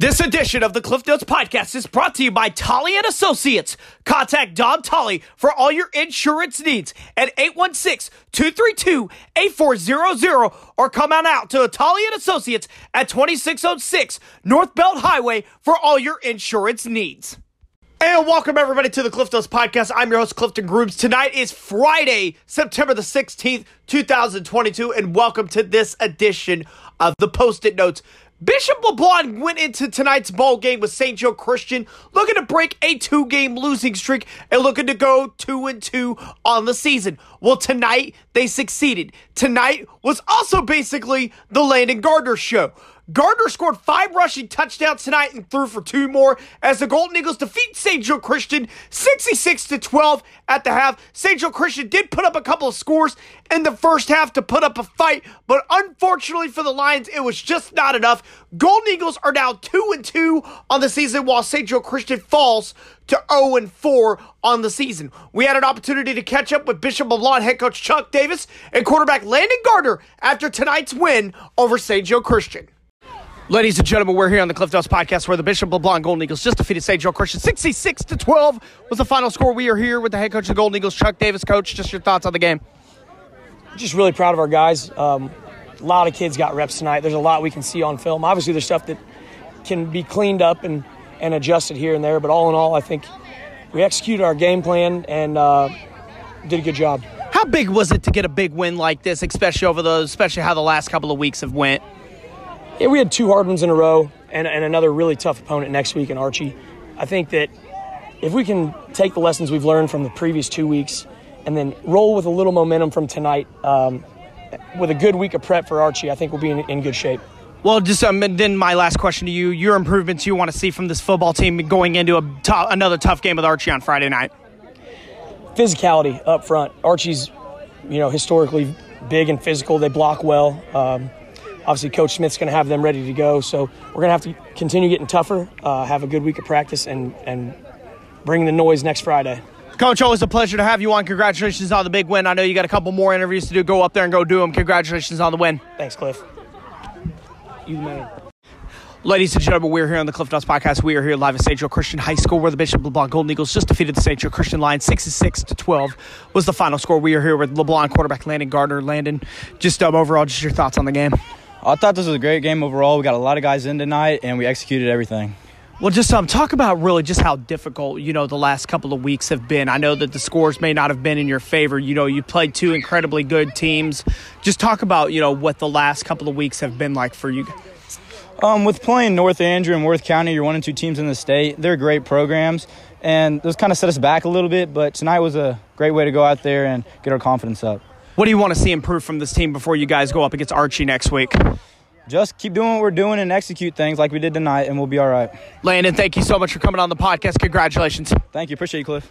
This edition of the Cliff Notes Podcast is brought to you by Tolly and Associates. Contact Don Tolly for all your insurance needs at 816-232-8400 or come on out to Tolly and Associates at 2606 North Belt Highway for all your insurance needs. And welcome everybody to the Cliff Notes Podcast. I'm your host, Clifton Grooms. Tonight is Friday, September the 16th, 2022, and welcome to this edition of the Post-it Notes. Bishop LeBlond went into tonight's ball game with St. Joe Christian, looking to break a two-game losing streak and looking to go two and two on the season. Well, tonight they succeeded. Tonight was also basically the Landon Gardner show. Gardner scored five rushing touchdowns tonight and threw for two more as the Golden Eagles defeat St. Joe Christian 66 to 12 at the half. St. Joe Christian did put up a couple of scores in the first half to put up a fight, but unfortunately for the Lions, it was just not enough. Golden Eagles are now 2 and 2 on the season while St. Joe Christian falls to 0 and 4 on the season. We had an opportunity to catch up with Bishop LeBlond head coach Chuck Davis and quarterback Landon Gardner after tonight's win over St. Joe Christian. Ladies and gentlemen, we're here on the Cliff Notes podcast where the Bishop LeBlond Golden Eagles just defeated St. Joe Christian 66 to 12 was the final score. We are here with the head coach of the Golden Eagles, Chuck Davis. Coach, just your thoughts on the game. Just really proud of our guys. Um, a lot of kids got reps tonight. There's a lot we can see on film. Obviously, there's stuff that can be cleaned up and, and adjusted here and there, but all in all, I think we executed our game plan and uh, did a good job. How big was it to get a big win like this, especially over the, especially how the last couple of weeks have went? Yeah, we had two hard ones in a row and, and another really tough opponent next week in Archie. I think that if we can take the lessons we've learned from the previous two weeks and then roll with a little momentum from tonight um, with a good week of prep for Archie, I think we'll be in, in good shape. Well, just um, then my last question to you: your improvements you want to see from this football team going into a t- another tough game with Archie on Friday night. Physicality up front. Archie's, you know, historically big and physical. They block well. Um, obviously Coach Smith's going to have them ready to go. So we're going to have to continue getting tougher, uh, have a good week of practice, and and bring the noise next Friday. Coach, always a pleasure to have you on. Congratulations on the big win. I know you got a couple more interviews to do. Go up there and go do them. Congratulations on the win. Thanks, Cliff. You the man. Ladies and gentlemen, we're here on the Cliff Notes podcast. We are here live at St. Joe Christian High School, where the Bishop LeBlond Golden Eagles just defeated the St. Joe Christian Lions 66 to 12 was the final score. We are here with LeBlond quarterback Landon Gardner. Landon, just um, overall, just your thoughts on the game. I thought this was a great game overall. We got a lot of guys in tonight, and we executed everything. Well, just um, talk about really just how difficult you know the last couple of weeks have been. I know that the scores may not have been in your favor. You know, you played two incredibly good teams. Just talk about you know what the last couple of weeks have been like for you. Um, with playing North Andrew and Worth County, you're one and two teams in the state. They're great programs, and those kind of set us back a little bit. But tonight was a great way to go out there and get our confidence up. What do you want to see improve from this team before you guys go up against Archie next week? Just keep doing what we're doing and execute things like we did tonight, and we'll be all right. Landon, thank you so much for coming on the podcast. Congratulations. Thank you. Appreciate you, Cliff.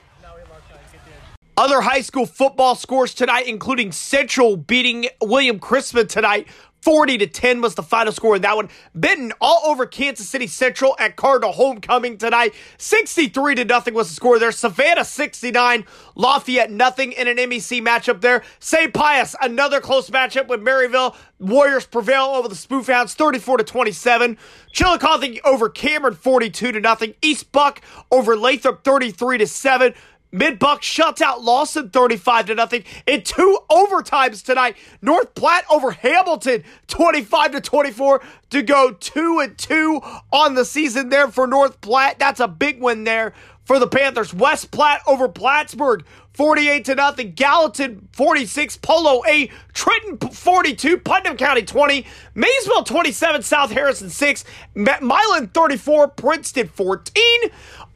Other high school football scores tonight, including Central beating William Chrisman tonight 40 to 10 was the final score in that one. Benton all over Kansas City Central at Cardinal homecoming tonight. 63 to nothing was the score there. Savannah 69, Lafayette nothing in an MEC matchup there. St. Pius another close matchup with Maryville. Warriors prevail over the Spoofhounds 34 to 27. Chillicothe over Cameron 42 to nothing. East Buck over Lathrop 33 to 7. Mid Buck shuts out Lawson 35 to nothing in two overtimes tonight. North Platte over Hamilton 25 to 24 to go 2 and 2 on the season there for North Platte. That's a big win there for the Panthers. West Platte over Plattsburg 48 to nothing. Gallatin 46, Polo 8, Trenton 42, Putnam County 20, Maysville 27, South Harrison 6, Milan 34, Princeton 14.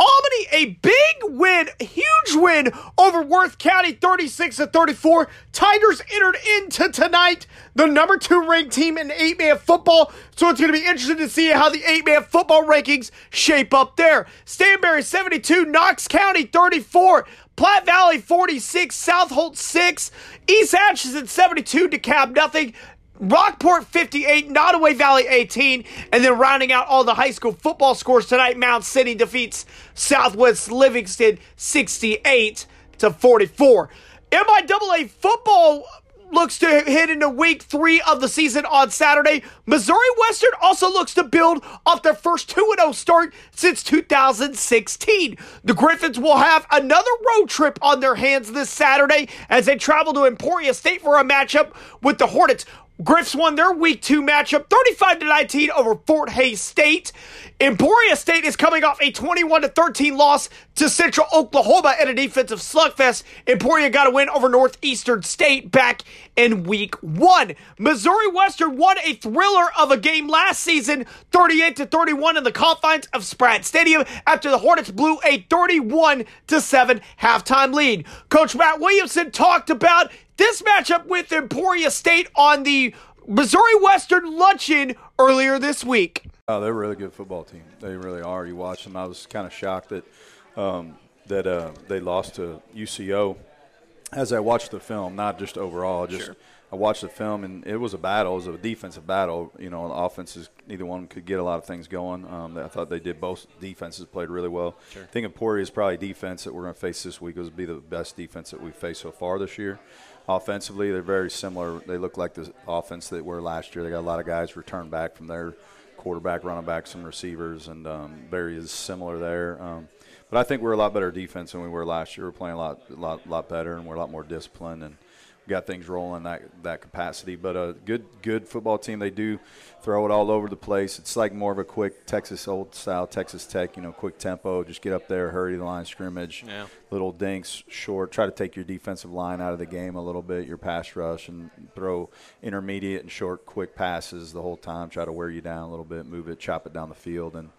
Albany, a big win, huge win over Worth County 36 to 34. Tigers entered into tonight the number two ranked team in eight man football. So it's going to be interesting to see how the eight man football rankings shape up there. Stanberry 72, Knox County 34. Platte Valley 46, South Holt 6, East Atchison 72, DeKalb nothing. Rockport 58, Nodaway Valley 18, and then rounding out all the high school football scores tonight, Mound City defeats Southwest Livingston 68 to 44. MIAA football looks to head into week three of the season on Saturday. Missouri Western also looks to build off their first 2 0 start since 2016. The Griffins will have another road trip on their hands this Saturday as they travel to Emporia State for a matchup with the Hornets. Griffs won their week two matchup 35 to 19 over Fort Hays State. Emporia State is coming off a 21 to 13 loss to Central Oklahoma in a defensive slugfest. Emporia got a win over Northeastern State back in week one. Missouri Western won a thriller of a game last season, 38 to 31 in the confines of Spratt Stadium after the Hornets blew a 31 to 7 halftime lead. Coach Matt Williamson talked about this matchup with Emporia State on the Missouri Western luncheon earlier this week. Oh, they're a really good football team. They really are. You watch them. I was kind of shocked that um, that uh, they lost to UCO. As I watched the film, not just overall, just sure. I watched the film and it was a battle. It was a defensive battle. You know, the offenses, neither one could get a lot of things going. Um, I thought they did both defenses played really well. Sure. I think Emporia is probably defense that we're going to face this week. It will be the best defense that we've faced so far this year offensively, they're very similar. They look like the offense that were last year. They got a lot of guys return back from their quarterback, running backs, and receivers, and um, very similar there. Um, but I think we're a lot better defense than we were last year. We're playing a lot, lot, lot better, and we're a lot more disciplined and – got things rolling that that capacity. But a good good football team. They do throw it all over the place. It's like more of a quick Texas old style Texas Tech. You know, quick tempo. Just get up there, hurry the line scrimmage. Yeah. Little dinks short. Try to take your defensive line out of the game a little bit. Your pass rush and throw intermediate and short quick passes the whole time. Try to wear you down a little bit. Move it, chop it down the field and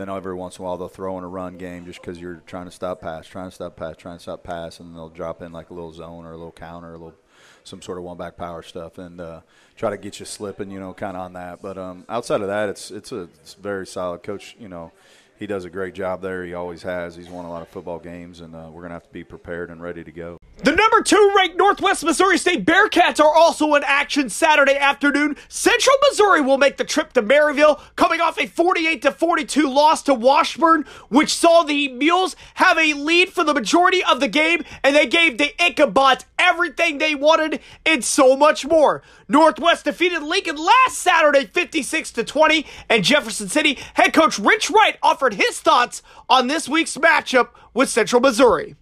then every once in a while they'll throw in a run game just because you're trying to stop pass, trying to stop pass, trying to stop pass, and they'll drop in like a little zone or a little counter, a little some sort of one back power stuff, and uh, try to get you slipping, you know, kind of on that. But um, outside of that, it's it's a it's very solid coach. You know, he does a great job there. He always has. He's won a lot of football games, and uh, we're to have to be prepared and ready to go. The number two ranked Northwest Missouri State Bearcats are also in action Saturday afternoon. Central Missouri will make the trip to Maryville, coming off a 48 to 42 loss to Washburn, which saw the Mules have a lead for the majority of the game, and they gave the Ichabods everything they wanted and so much more. Northwest defeated Lincoln last Saturday 56 to 20, and Jefferson City head coach Rich Wright offered his thoughts on this week's matchup with Central Missouri.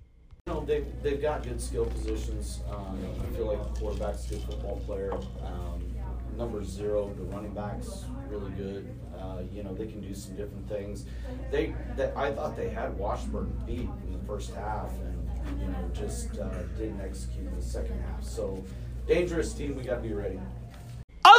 Know, they've, they've got good skill positions. Um, I feel like the quarterback's a good football player. Um, number zero, the running back's really good. Uh, you know, they can do some different things. They, they, I thought they had Washburn beat in the first half, and you know, just uh, didn't execute in the second half. So, dangerous team. We got to be ready.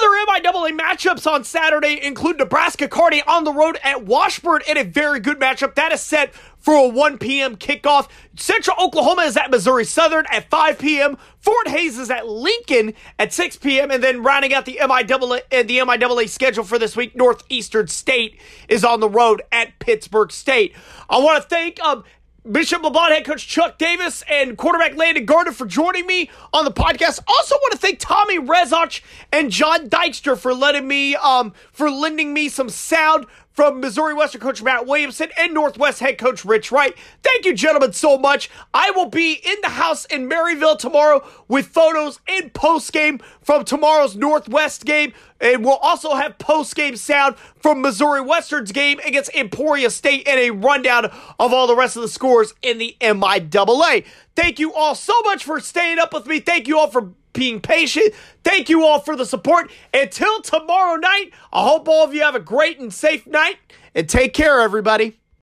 Other MIAA matchups on Saturday include Nebraska Kearney on the road at Washburn in a very good matchup. That is set for a 1 p.m. kickoff. Central Oklahoma is at Missouri Southern at 5 p.m. Fort Hays is at Lincoln at 6 p.m. And then rounding out the MIAA, uh, the MIAA schedule for this week, Northeastern State is on the road at Pittsburg State. I want to thank um, Bishop LeBlond head coach Chuck Davis and quarterback Landon Gardner for joining me on the podcast. Also want to thank Tommy Rezach and John Dykstra for letting me um for lending me some sound from Missouri Western coach Matt Williamson and Northwest head coach Rich Wright. Thank you, gentlemen, so much. I will be in the house in Maryville tomorrow with photos and post game from tomorrow's Northwest game. And we'll also have post game sound from Missouri Western's game against Emporia State and a rundown of all the rest of the scores in the MIAA. Thank you all so much for staying up with me. Thank you all for being patient. Thank you all for the support. Until tomorrow night, I hope all of you have a great and safe night and take care, everybody.